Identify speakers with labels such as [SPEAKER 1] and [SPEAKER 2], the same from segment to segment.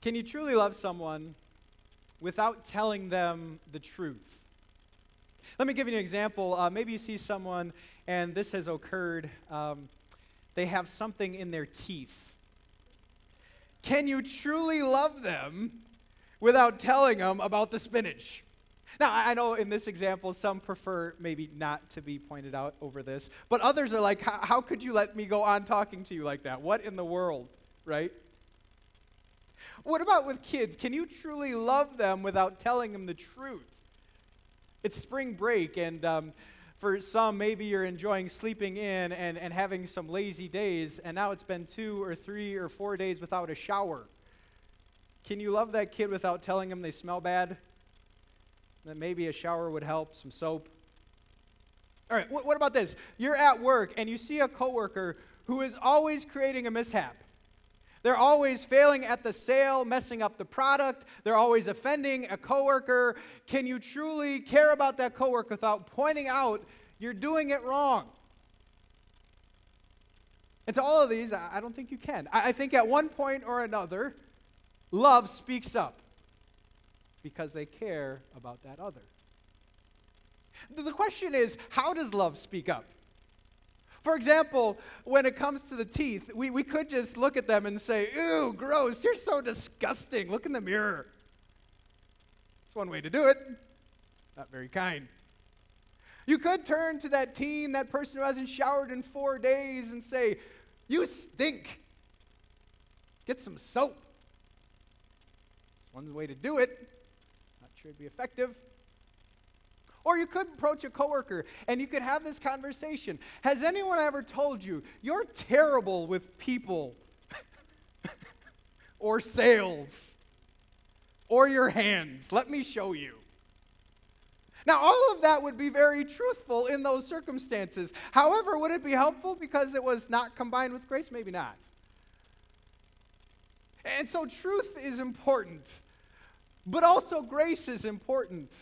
[SPEAKER 1] Can you truly love someone without telling them the truth? Let me give you an example. Uh, maybe you see someone, and this has occurred. Um, they have something in their teeth. Can you truly love them without telling them about the spinach? Now, I know in this example, some prefer maybe not to be pointed out over this, but others are like, how could you let me go on talking to you like that? What in the world, right? What about with kids? Can you truly love them without telling them the truth? It's spring break, and um, for some, maybe you're enjoying sleeping in and, and having some lazy days, and now it's been two or three or four days without a shower. Can you love that kid without telling them they smell bad? That maybe a shower would help, some soap. All right, what, what about this? You're at work and you see a coworker who is always creating a mishap. They're always failing at the sale, messing up the product. They're always offending a coworker. Can you truly care about that coworker without pointing out you're doing it wrong? And to all of these, I don't think you can. I think at one point or another, love speaks up because they care about that other. The question is how does love speak up? For example, when it comes to the teeth, we, we could just look at them and say, Ew, gross, you're so disgusting. Look in the mirror. It's one way to do it. Not very kind. You could turn to that teen, that person who hasn't showered in four days, and say, You stink. Get some soap. It's one way to do it. Not sure it'd be effective. Or you could approach a coworker and you could have this conversation. Has anyone ever told you you're terrible with people or sales or your hands? Let me show you. Now, all of that would be very truthful in those circumstances. However, would it be helpful because it was not combined with grace? Maybe not. And so, truth is important, but also grace is important.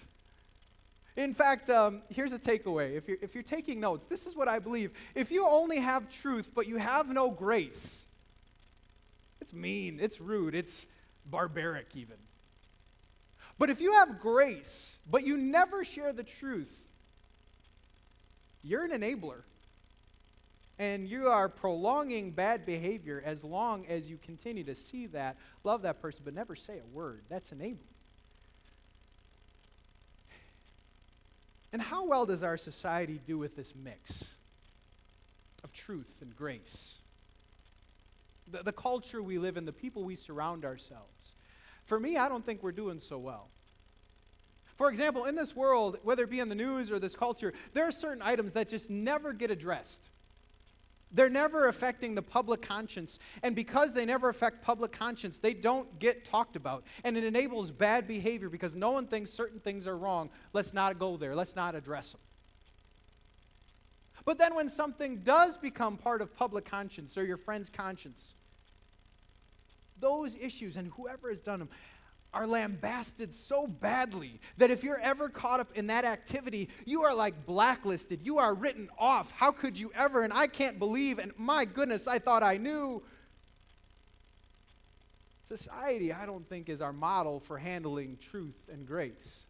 [SPEAKER 1] In fact, um, here's a takeaway. If you're, if you're taking notes, this is what I believe. If you only have truth, but you have no grace, it's mean, it's rude, it's barbaric, even. But if you have grace, but you never share the truth, you're an enabler. And you are prolonging bad behavior as long as you continue to see that, love that person, but never say a word. That's enabling. And how well does our society do with this mix of truth and grace? The, the culture we live in, the people we surround ourselves. For me, I don't think we're doing so well. For example, in this world, whether it be in the news or this culture, there are certain items that just never get addressed. They're never affecting the public conscience. And because they never affect public conscience, they don't get talked about. And it enables bad behavior because no one thinks certain things are wrong. Let's not go there. Let's not address them. But then when something does become part of public conscience or your friend's conscience, those issues and whoever has done them, are lambasted so badly that if you're ever caught up in that activity, you are like blacklisted. You are written off. How could you ever? And I can't believe, and my goodness, I thought I knew. Society, I don't think, is our model for handling truth and grace.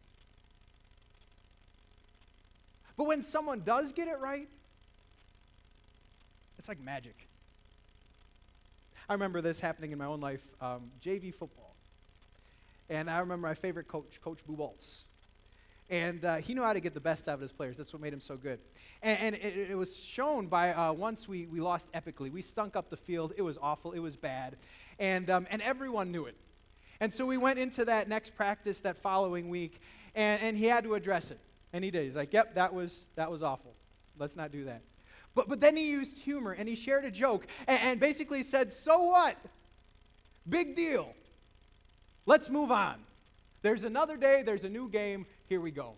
[SPEAKER 1] But when someone does get it right, it's like magic. I remember this happening in my own life um, JV football. And I remember my favorite coach, Coach Buboltz. And uh, he knew how to get the best out of his players. That's what made him so good. And, and it, it, was shown by uh, once we, we lost epically. We stunk up the field. It was awful. It was bad. And, um, and everyone knew it. And so we went into that next practice that following week, and, and he had to address it. And he did. He's like, yep, that was, that was awful. Let's not do that. But, but then he used humor, and he shared a joke, and, and basically said, so what? Big deal. Let's move on. There's another day, there's a new game, here we go.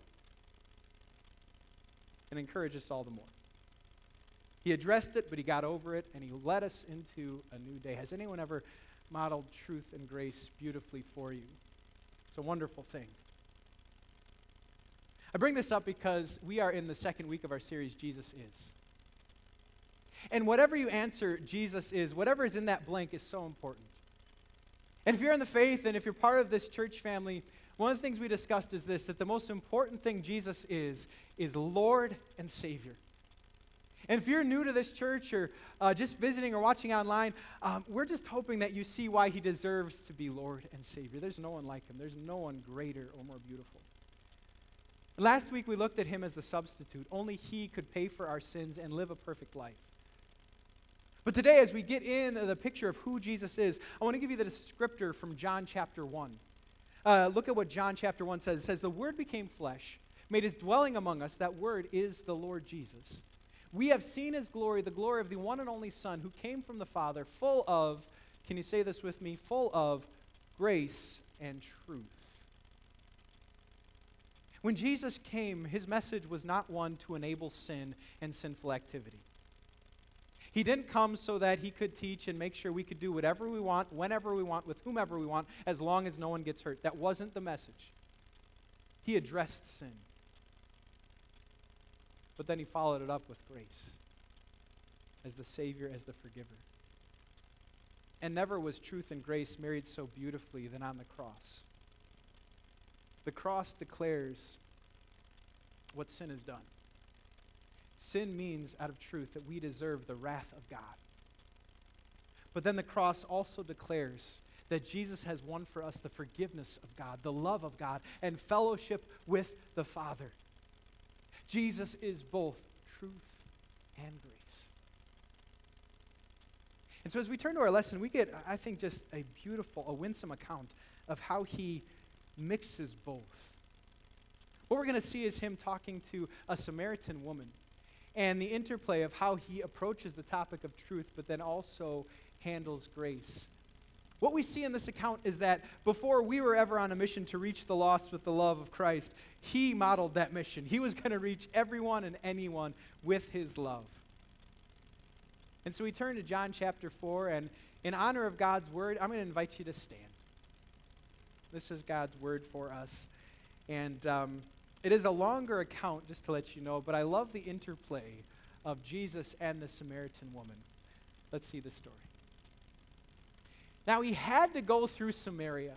[SPEAKER 1] And encourage us all the more. He addressed it, but he got over it, and he led us into a new day. Has anyone ever modeled truth and grace beautifully for you? It's a wonderful thing. I bring this up because we are in the second week of our series, Jesus Is. And whatever you answer, Jesus is, whatever is in that blank is so important. And if you're in the faith and if you're part of this church family, one of the things we discussed is this that the most important thing Jesus is, is Lord and Savior. And if you're new to this church or uh, just visiting or watching online, um, we're just hoping that you see why he deserves to be Lord and Savior. There's no one like him, there's no one greater or more beautiful. Last week we looked at him as the substitute. Only he could pay for our sins and live a perfect life. But today, as we get in the picture of who Jesus is, I want to give you the descriptor from John chapter 1. Uh, look at what John chapter 1 says. It says, The Word became flesh, made his dwelling among us. That Word is the Lord Jesus. We have seen his glory, the glory of the one and only Son who came from the Father, full of, can you say this with me? Full of grace and truth. When Jesus came, his message was not one to enable sin and sinful activity. He didn't come so that he could teach and make sure we could do whatever we want, whenever we want, with whomever we want, as long as no one gets hurt. That wasn't the message. He addressed sin. But then he followed it up with grace as the Savior, as the forgiver. And never was truth and grace married so beautifully than on the cross. The cross declares what sin has done. Sin means, out of truth, that we deserve the wrath of God. But then the cross also declares that Jesus has won for us the forgiveness of God, the love of God, and fellowship with the Father. Jesus is both truth and grace. And so as we turn to our lesson, we get, I think, just a beautiful, a winsome account of how he mixes both. What we're going to see is him talking to a Samaritan woman and the interplay of how he approaches the topic of truth, but then also handles grace. What we see in this account is that before we were ever on a mission to reach the lost with the love of Christ, he modeled that mission. He was going to reach everyone and anyone with his love. And so we turn to John chapter 4, and in honor of God's word, I'm going to invite you to stand. This is God's word for us. And um, it is a longer account, just to let you know, but I love the interplay of Jesus and the Samaritan woman. Let's see the story. Now he had to go through Samaria.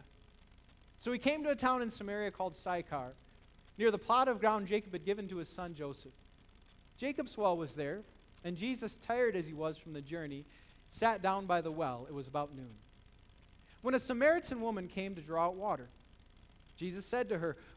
[SPEAKER 1] So he came to a town in Samaria called Sychar, near the plot of ground Jacob had given to his son Joseph. Jacob's well was there, and Jesus, tired as he was from the journey, sat down by the well. It was about noon. When a Samaritan woman came to draw out water, Jesus said to her,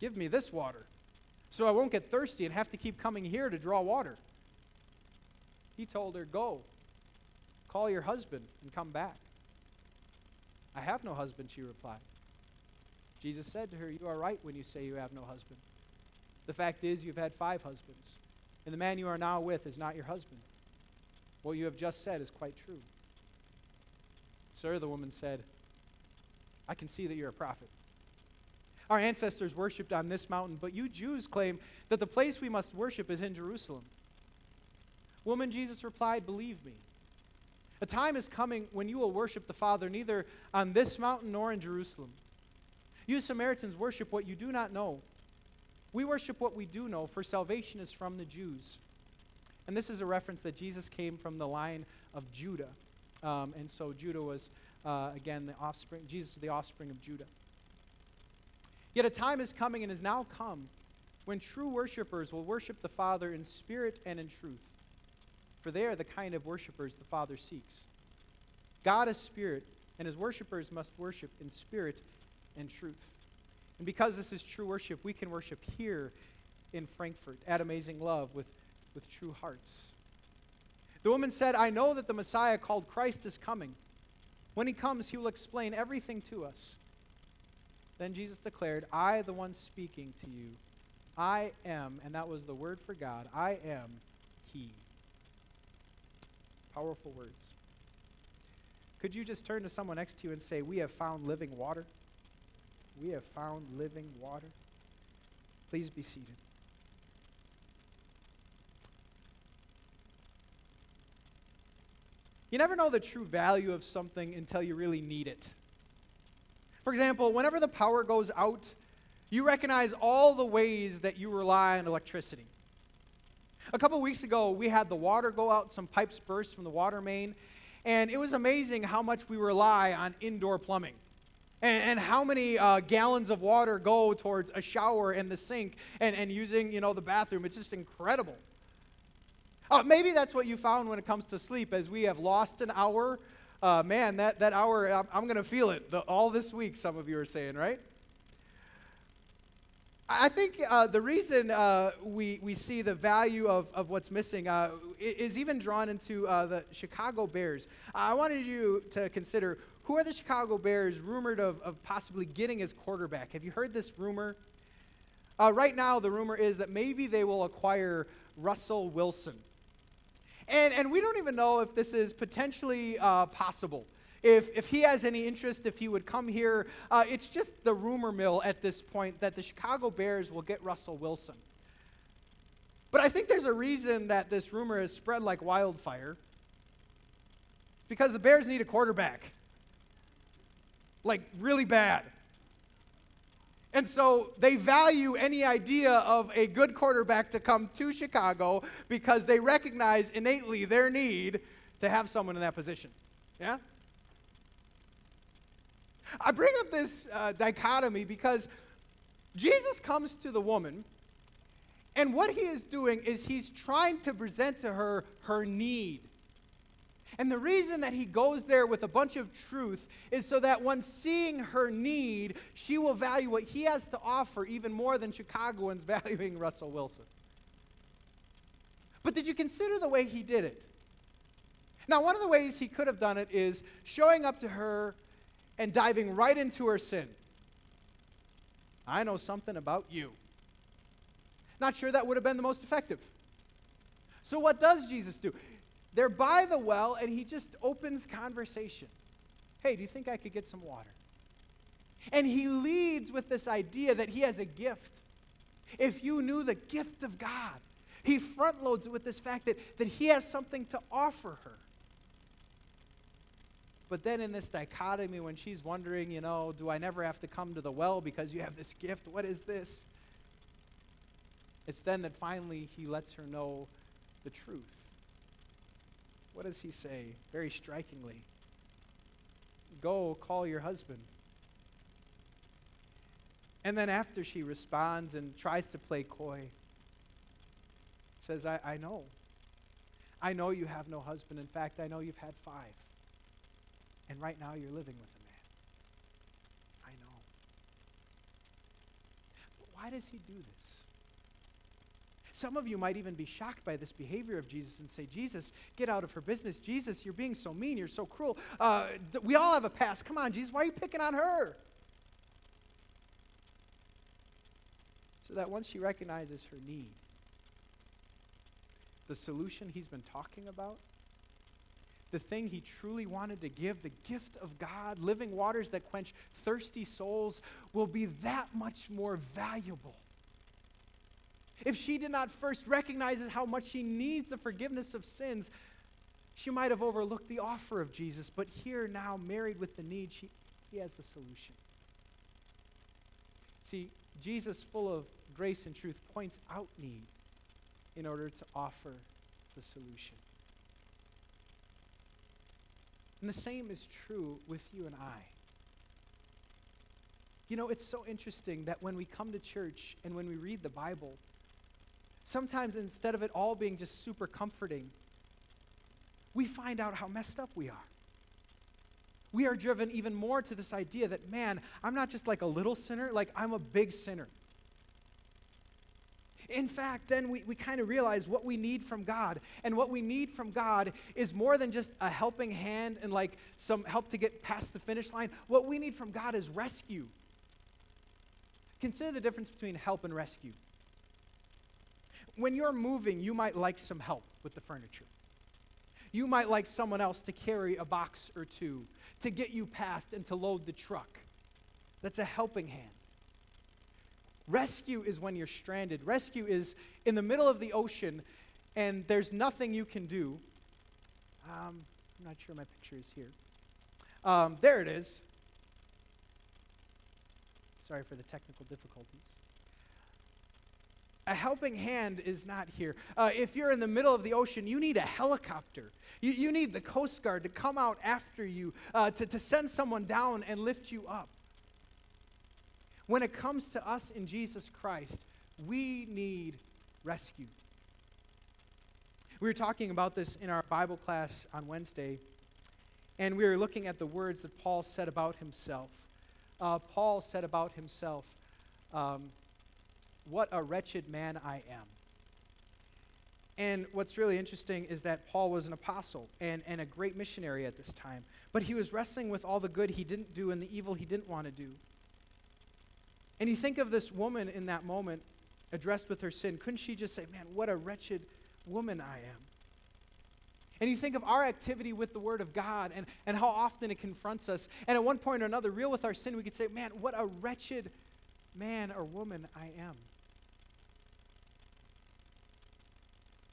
[SPEAKER 1] give me this water, so I won't get thirsty and have to keep coming here to draw water. He told her, Go, call your husband and come back. I have no husband, she replied. Jesus said to her, You are right when you say you have no husband. The fact is, you've had five husbands, and the man you are now with is not your husband. What you have just said is quite true. Sir, the woman said, I can see that you're a prophet. Our ancestors worshipped on this mountain, but you Jews claim that the place we must worship is in Jerusalem. Woman, Jesus replied, Believe me. A time is coming when you will worship the Father neither on this mountain nor in Jerusalem. You Samaritans worship what you do not know. We worship what we do know, for salvation is from the Jews. And this is a reference that Jesus came from the line of Judah. Um, and so Judah was, uh, again, the offspring, Jesus the offspring of Judah. Yet a time is coming and has now come when true worshipers will worship the Father in spirit and in truth for they are the kind of worshipers the Father seeks. God is spirit, and his worshipers must worship in spirit and truth. And because this is true worship, we can worship here in Frankfurt at Amazing Love with, with true hearts. The woman said, I know that the Messiah called Christ is coming. When he comes, he will explain everything to us. Then Jesus declared, I, the one speaking to you, I am, and that was the word for God, I am He. Powerful words. Could you just turn to someone next to you and say, We have found living water? We have found living water. Please be seated. You never know the true value of something until you really need it. For example, whenever the power goes out, you recognize all the ways that you rely on electricity. A couple weeks ago, we had the water go out, some pipes burst from the water main, and it was amazing how much we rely on indoor plumbing. And, and how many uh, gallons of water go towards a shower and the sink and, and using, you know, the bathroom. It's just incredible. Uh, maybe that's what you found when it comes to sleep, as we have lost an hour. Uh, man, that, that hour, I'm, I'm going to feel it the, all this week, some of you are saying, right? I think uh, the reason uh, we, we see the value of, of what's missing uh, is even drawn into uh, the Chicago Bears. I wanted you to consider who are the Chicago Bears rumored of, of possibly getting as quarterback? Have you heard this rumor? Uh, right now, the rumor is that maybe they will acquire Russell Wilson. And, and we don't even know if this is potentially uh, possible. If, if he has any interest, if he would come here, uh, it's just the rumor mill at this point that the Chicago Bears will get Russell Wilson. But I think there's a reason that this rumor has spread like wildfire. It's because the Bears need a quarterback. Like, really bad. And so they value any idea of a good quarterback to come to Chicago because they recognize innately their need to have someone in that position. Yeah? I bring up this uh, dichotomy because Jesus comes to the woman, and what he is doing is he's trying to present to her her need. And the reason that he goes there with a bunch of truth is so that when seeing her need, she will value what he has to offer even more than Chicagoans valuing Russell Wilson. But did you consider the way he did it? Now, one of the ways he could have done it is showing up to her and diving right into her sin. I know something about you. Not sure that would have been the most effective. So, what does Jesus do? They're by the well, and he just opens conversation. Hey, do you think I could get some water? And he leads with this idea that he has a gift. If you knew the gift of God, he front loads it with this fact that, that he has something to offer her. But then in this dichotomy, when she's wondering, you know, do I never have to come to the well because you have this gift? What is this? It's then that finally he lets her know the truth. What does he say? Very strikingly Go call your husband. And then after she responds and tries to play coy, says, I, I know. I know you have no husband. In fact, I know you've had five. And right now you're living with a man. I know. But why does he do this? Some of you might even be shocked by this behavior of Jesus and say, Jesus, get out of her business. Jesus, you're being so mean. You're so cruel. Uh, we all have a past. Come on, Jesus, why are you picking on her? So that once she recognizes her need, the solution he's been talking about, the thing he truly wanted to give, the gift of God, living waters that quench thirsty souls, will be that much more valuable if she did not first recognize how much she needs the forgiveness of sins, she might have overlooked the offer of Jesus. But here, now, married with the need, she, he has the solution. See, Jesus, full of grace and truth, points out need in order to offer the solution. And the same is true with you and I. You know, it's so interesting that when we come to church and when we read the Bible, sometimes instead of it all being just super comforting, we find out how messed up we are. we are driven even more to this idea that, man, I'm not just like a little sinner, like I'm a big sinner. In fact, then we, we kind of realize what we need from God. And what we need from God is more than just a helping hand and like some help to get past the finish line. What we need from God is rescue. Consider the difference between help and rescue. When you're moving, you might like some help with the furniture. You might like someone else to carry a box or two, to get you past and to load the truck. That's a helping hand. Rescue is when you're stranded. Rescue is in the middle of the ocean and there's nothing you can do. Um, I'm not sure my picture is here. Um, there it is. Sorry for the technical difficulties. A helping hand is not here. Uh, if you're in the middle of the ocean, you need a helicopter. You, you need the Coast Guard to come out after you, uh, to, to send someone down and lift you up. When it comes to us in Jesus Christ, we need rescue. We were talking about this in our Bible class on Wednesday, and we were looking at the words that Paul said about himself. Uh, Paul said about himself, um, What a wretched man I am. And what's really interesting is that Paul was an apostle and, and a great missionary at this time, but he was wrestling with all the good he didn't do and the evil he didn't want to do. And you think of this woman in that moment addressed with her sin. Couldn't she just say, Man, what a wretched woman I am? And you think of our activity with the Word of God and, and how often it confronts us. And at one point or another, real with our sin, we could say, Man, what a wretched man or woman I am.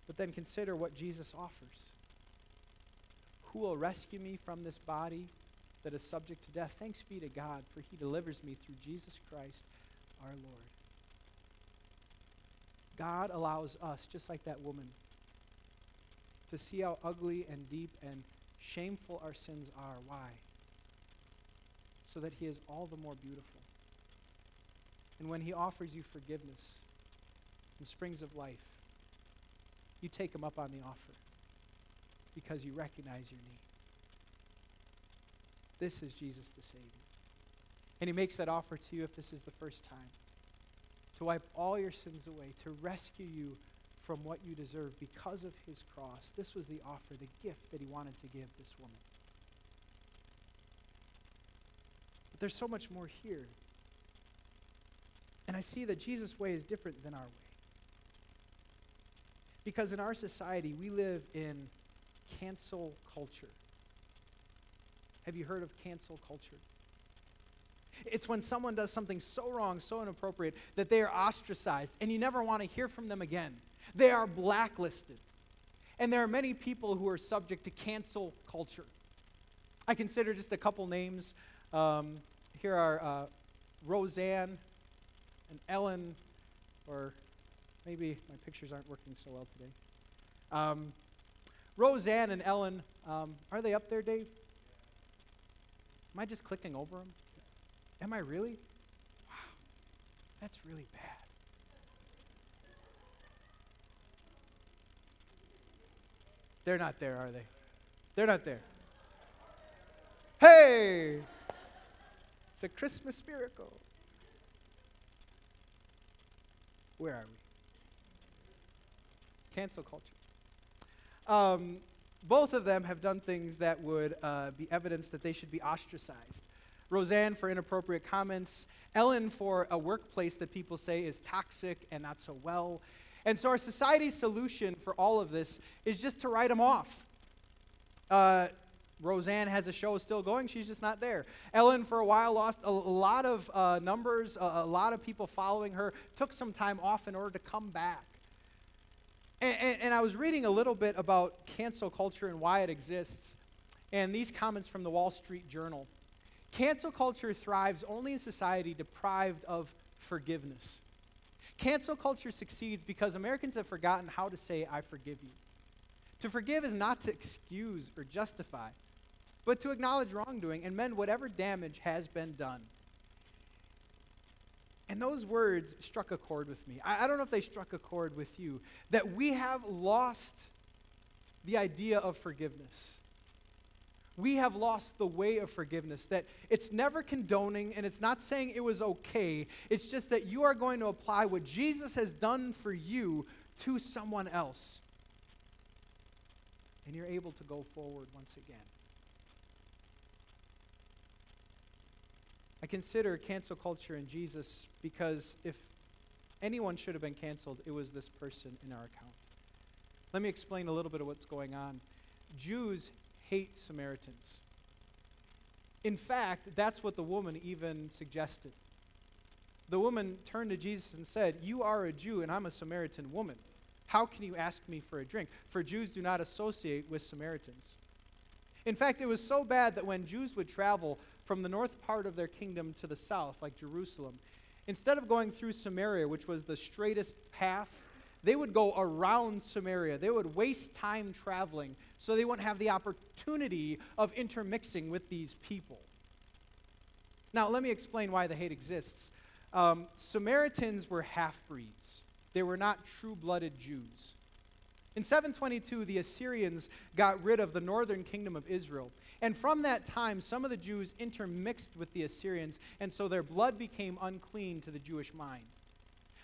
[SPEAKER 1] But then consider what Jesus offers. Who will rescue me from this body that is subject to death? Thanks be to God, for he delivers me through Jesus Christ our Lord. God allows us, just like that woman, to see how ugly and deep and shameful our sins are. Why? So that He is all the more beautiful. And when He offers you forgiveness and springs of life, you take Him up on the offer because you recognize your need. This is Jesus the Savior. And he makes that offer to you if this is the first time to wipe all your sins away, to rescue you from what you deserve because of his cross. This was the offer, the gift that he wanted to give this woman. But there's so much more here. And I see that Jesus' way is different than our way. Because in our society, we live in cancel culture. Have you heard of cancel culture? It's when someone does something so wrong, so inappropriate, that they are ostracized and you never want to hear from them again. They are blacklisted. And there are many people who are subject to cancel culture. I consider just a couple names. Um, here are uh, Roseanne and Ellen, or maybe my pictures aren't working so well today. Um, Roseanne and Ellen, um, are they up there, Dave? Am I just clicking over them? Am I really? Wow, that's really bad. They're not there, are they? They're not there. Hey! It's a Christmas miracle. Where are we? Cancel culture. Um, both of them have done things that would uh, be evidence that they should be ostracized. Roseanne for inappropriate comments, Ellen for a workplace that people say is toxic and not so well. And so our society's solution for all of this is just to write them off. Uh, Roseanne has a show still going, she's just not there. Ellen, for a while, lost a, a lot of uh, numbers, a, a, lot of people following her, took some time off in order to come back. And, and, and I was reading a little bit about cancel culture and why it exists, and these comments from the Wall Street Journal. Cancel culture thrives only in society deprived of forgiveness. Cancel culture succeeds because Americans have forgotten how to say, I forgive you. To forgive is not to excuse or justify, but to acknowledge wrongdoing and mend whatever damage has been done. And those words struck a chord with me. I, I, don't know if they struck a chord with you, that we have lost the idea of forgiveness. we have lost the way of forgiveness. That it's never condoning and it's not saying it was okay. It's just that you are going to apply what Jesus has done for you to someone else. And you're able to go forward once again. I consider cancel culture in Jesus because if anyone should have been canceled, it was this person in our account. Let me explain a little bit of what's going on. Jews hate Samaritans. In fact, that's what the woman even suggested. The woman turned to Jesus and said, You are a Jew, and I'm a Samaritan woman. How can you ask me for a drink? For Jews do not associate with Samaritans. In fact, it was so bad that when Jews would travel from the north part of their kingdom to the south, like Jerusalem, instead of going through Samaria, which was the straightest path, they would go around Samaria. They would waste time traveling so they wouldn't have the opportunity of intermixing with these people. Now, let me explain why the hate exists. Um, Samaritans were half breeds, they were not true blooded Jews. In 722, the Assyrians got rid of the northern kingdom of Israel. And from that time, some of the Jews intermixed with the Assyrians, and so their blood became unclean to the Jewish mind.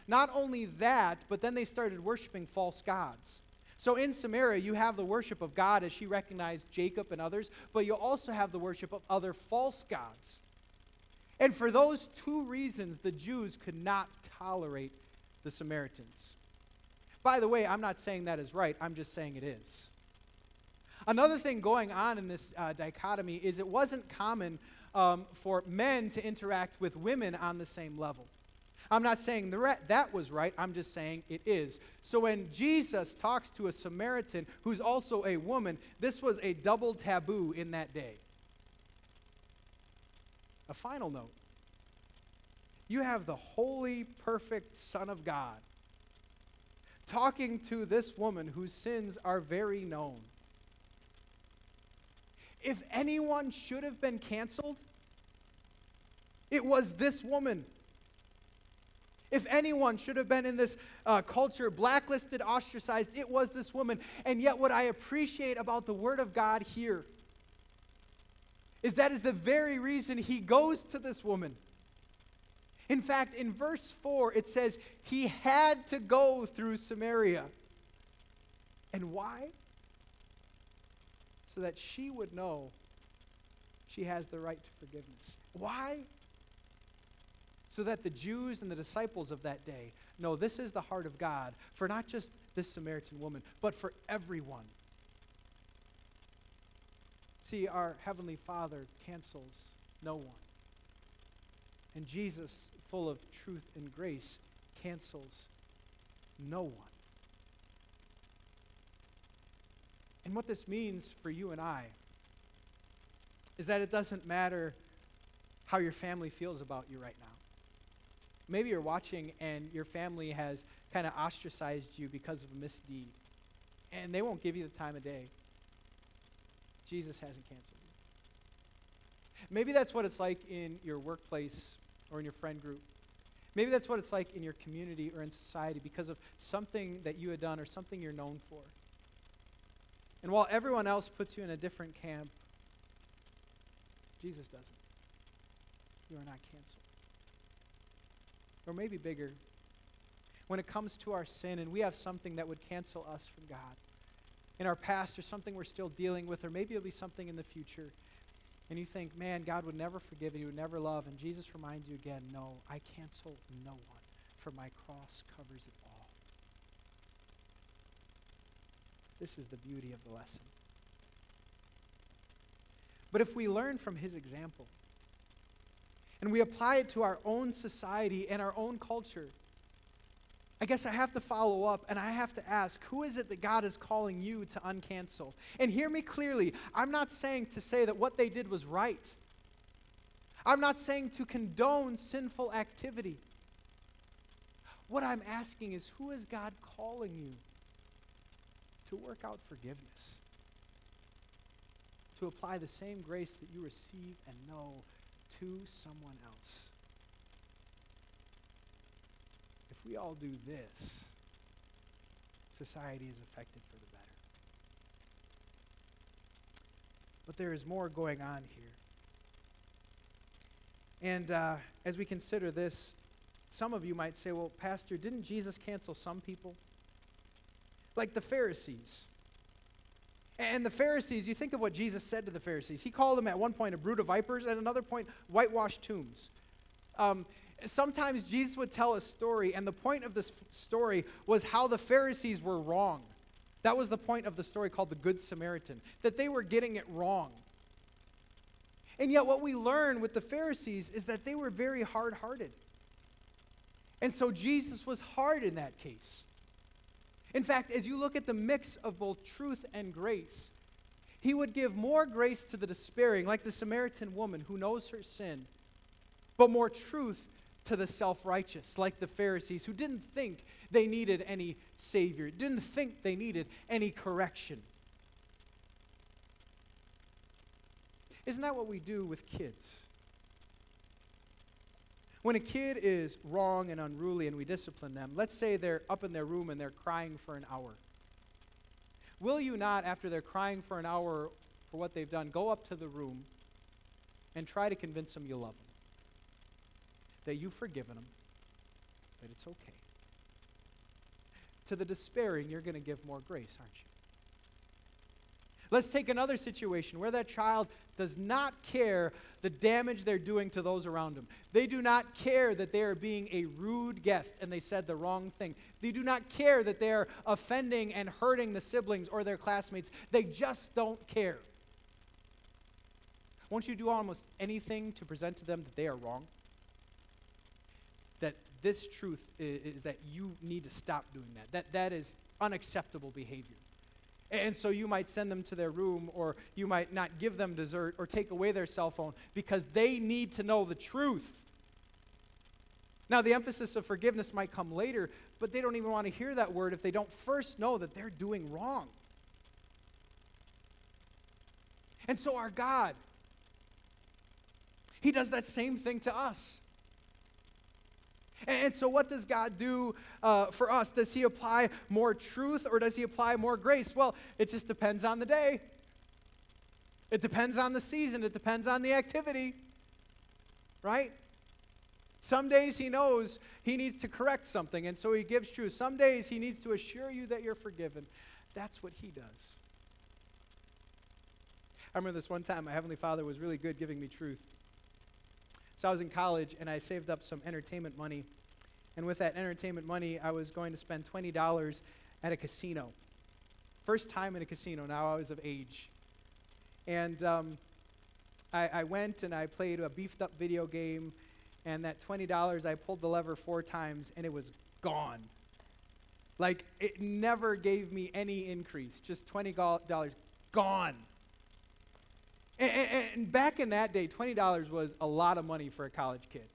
[SPEAKER 1] Not only that, but then they started worshiping false gods. So in Samaria, you have the worship of God as she recognized Jacob and others, but you also have the worship of other false gods. And for those two reasons, the Jews could not tolerate the Samaritans. By the way, I'm not saying that is right, I'm just saying it is. Another thing going on in this uh, dichotomy is it wasn't common um, for men to interact with women on the same level. I'm not saying that was right, I'm just saying it is. So when Jesus talks to a Samaritan who's also a woman, this was a double taboo in that day. A final note you have the holy, perfect Son of God talking to this woman whose sins are very known. If anyone should have been canceled, it was this woman. If anyone should have been in this uh, culture blacklisted, ostracized, it was this woman. And yet, what I appreciate about the Word of God here is that is the very reason he goes to this woman. In fact, in verse 4, it says he had to go through Samaria. And why? So that she would know she has the right to forgiveness. Why? so that the Jews and the disciples of that day know this is the heart of God for not just this Samaritan woman, but for everyone. See, our Heavenly Father cancels no one. And Jesus, full of truth and grace, cancels no one. And what this means for you and I is that it doesn't matter how your family feels about you right now. Maybe you're watching and your family has kind of ostracized you because of a misdeed, and they won't give you the time of day. Jesus hasn't canceled you. Maybe that's what it's like in your workplace or in your friend group. Maybe that's what it's like in your community or in society because of something that you had done or something you're known for. And while everyone else puts you in a different camp, Jesus doesn't. You are not canceled or maybe bigger, when it comes to our sin and we have something that would cancel us from God in our past or something we're still dealing with, or maybe it'll be something in the future, and you think, man, God would never forgive He would never love, and Jesus reminds you again, no, I cancel no one, for my cross covers it all. This is the beauty of the lesson. But if we learn from his example, and we apply it to our own society and our own culture, I guess I have to follow up and I have to ask who is it that God is calling you to uncancel? And hear me clearly. I'm not saying to say that what they did was right, I'm not saying to condone sinful activity. What I'm asking is who is God calling you to work out forgiveness? To apply the same grace that you receive and know to someone else. If we all do this, society is affected for the better. But there is more going on here. And uh, as we consider this, some of you might say, well, Pastor, didn't Jesus cancel some people? Like the Pharisees. And the Pharisees, you think of what Jesus said to the Pharisees. He called them at one point a brood of vipers, at another point, whitewashed tombs. Um, sometimes Jesus would tell a story, and the point of this story was how the Pharisees were wrong. That was the point of the story called the Good Samaritan, that they were getting it wrong. And yet, what we learn with the Pharisees is that they were very hard hearted. And so, Jesus was hard in that case. In fact, as you look at the mix of both truth and grace, he would give more grace to the despairing, like the Samaritan woman who knows her sin, but more truth to the self righteous, like the Pharisees who didn't think they needed any Savior, didn't think they needed any correction. Isn't that what we do with kids? When a kid is wrong and unruly and we discipline them, let's say they're up in their room and they're crying for an hour. Will you not, after they're crying for an hour for what they've done, go up to the room and try to convince them you love them? That you've forgiven them, that it's okay. To the despairing, you're going to give more grace, aren't you? Let's take another situation where that child does not care the damage they're doing to those around them. They do not care that they are being a rude guest and they said the wrong thing. They do not care that they are offending and hurting the siblings or their classmates. They just don't care. Won't you do almost anything to present to them that they are wrong? That this truth is, is that you need to stop doing that. That that is unacceptable behavior. And so you might send them to their room, or you might not give them dessert, or take away their cell phone because they need to know the truth. Now, the emphasis of forgiveness might come later, but they don't even want to hear that word if they don't first know that they're doing wrong. And so, our God, He does that same thing to us. And so, what does God do uh, for us? Does He apply more truth or does He apply more grace? Well, it just depends on the day. It depends on the season. It depends on the activity. Right? Some days He knows He needs to correct something, and so He gives truth. Some days He needs to assure you that you're forgiven. That's what He does. I remember this one time, my Heavenly Father was really good giving me truth. So I was in college and I saved up some entertainment money. And with that entertainment money, I was going to spend $20 at a casino. First time in a casino, now I was of age. And um, I, I went and I played a beefed up video game. And that $20, I pulled the lever four times and it was gone. Like, it never gave me any increase, just $20 gone. And, and, back in that day, $20 was a lot of money for a college kid.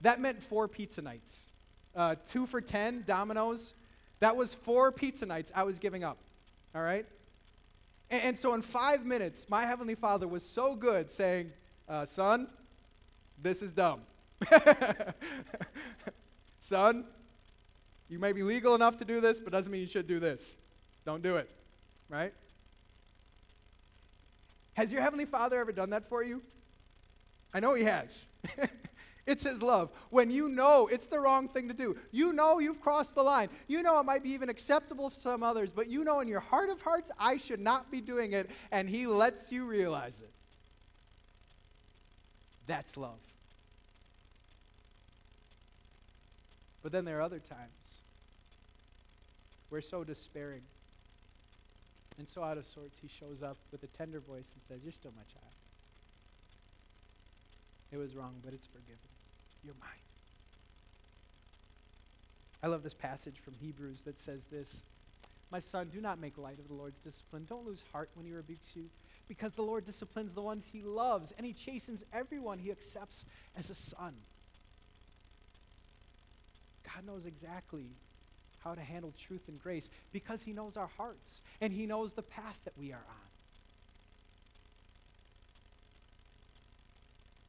[SPEAKER 1] That meant four pizza nights. Uh, two for 10, Domino's. That was four pizza nights I was giving up. All right? And, and so in five minutes, my Heavenly Father was so good saying, uh, Son, this is dumb. Son, you may be legal enough to do this, but doesn't mean you should do this. Don't do it. Right? Has your Heavenly Father ever done that for you? I know He has. it's His love. When you know it's the wrong thing to do, you know you've crossed the line, you know it might be even acceptable to some others, but you know in your heart of hearts, I should not be doing it, and He lets you realize it. That's love. But then there are other times we're so despairing and so, out of sorts, he shows up with a tender voice and says, You're still my child. It was wrong, but it's forgiven. You're mine. I love this passage from Hebrews that says this My son, do not make light of the Lord's discipline. Don't lose heart when he rebukes you, because the Lord disciplines the ones he loves, and he chastens everyone he accepts as a son. God knows exactly how to handle truth and grace because He knows our hearts and He knows the path that we are on.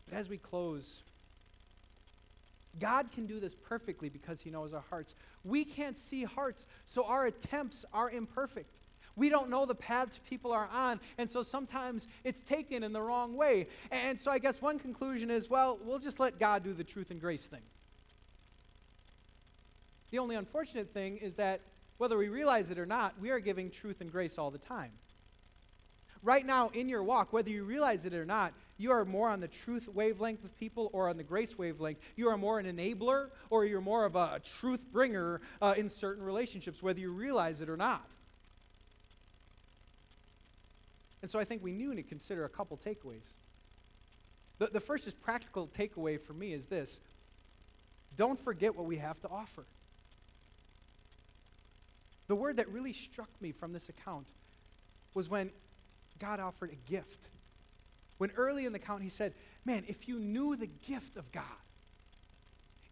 [SPEAKER 1] But as we close, God can do this perfectly because He knows our hearts. We can't see hearts, so our attempts are imperfect. We don't know the paths people are on, and so sometimes it's taken in the wrong way. And so I guess one conclusion is well, we'll just let God do the truth and grace thing. The only unfortunate thing is that whether we realize it or not, we are giving truth and grace all the time. Right now, in your walk, whether you realize it or not, you are more on the truth wavelength with people or on the grace wavelength. You are more an enabler or you're more of a, truth bringer uh, in certain relationships, whether you realize it or not. And so I think we need to consider a couple takeaways. The, the first is practical takeaway for me is this don't forget what we have to offer. The word that really struck me from this account was when God offered a gift. When early in the account he said, Man, if you knew the gift of God,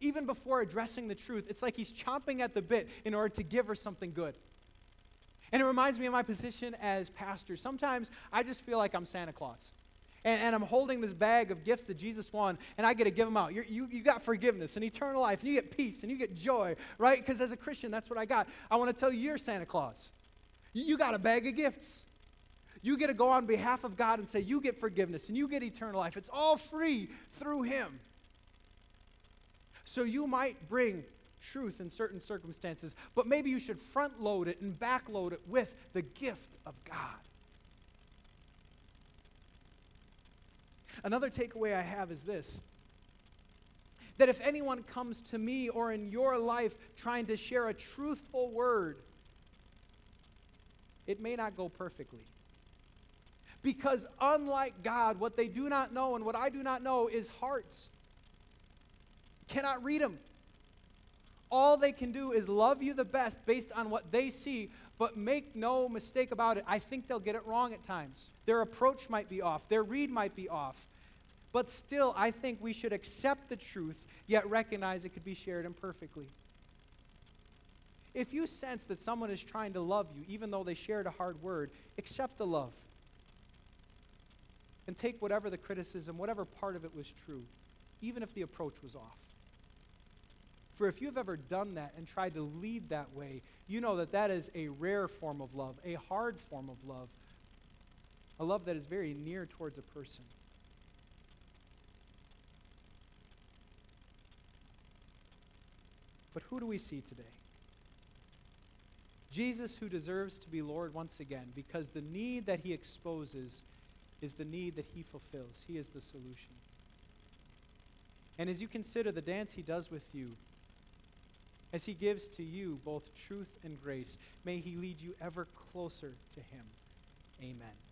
[SPEAKER 1] even before addressing the truth, it's like he's chomping at the bit in order to give her something good. And it reminds me of my position as pastor. Sometimes I just feel like I'm Santa Claus. And, and I'm holding this bag of gifts that Jesus won, and I get to give them out. You're, you you got forgiveness and eternal life, and you get peace, and you get joy, right? Because as a Christian, that's what I got. I want to tell you, you're Santa Claus. You, you got a bag of gifts. You get to go on behalf of God and say, You get forgiveness and you get eternal life. It's all free through Him. So you might bring truth in certain circumstances, but maybe you should front load it and back load it with the gift of God. Another takeaway I have is this that if anyone comes to me or in your life trying to share a truthful word, it may not go perfectly. Because unlike God, what they do not know and what I do not know is hearts. Cannot read them. All they can do is love you the best based on what they see, but make no mistake about it. I think they'll get it wrong at times. Their approach might be off, their read might be off. But still, I think we should accept the truth, yet recognize it could be shared imperfectly. If you sense that someone is trying to love you, even though they shared a hard word, accept the love and take whatever the criticism, whatever part of it was true, even if the approach was off. For if you've ever done that and tried to lead that way, you know that that is a rare form of love, a hard form of love, a love that is very near towards a person. But who do we see today? Jesus, who deserves to be Lord once again, because the need that he exposes is the need that he fulfills. He is the solution. And as you consider the dance he does with you, as he gives to you both truth and grace, may he lead you ever closer to him. Amen.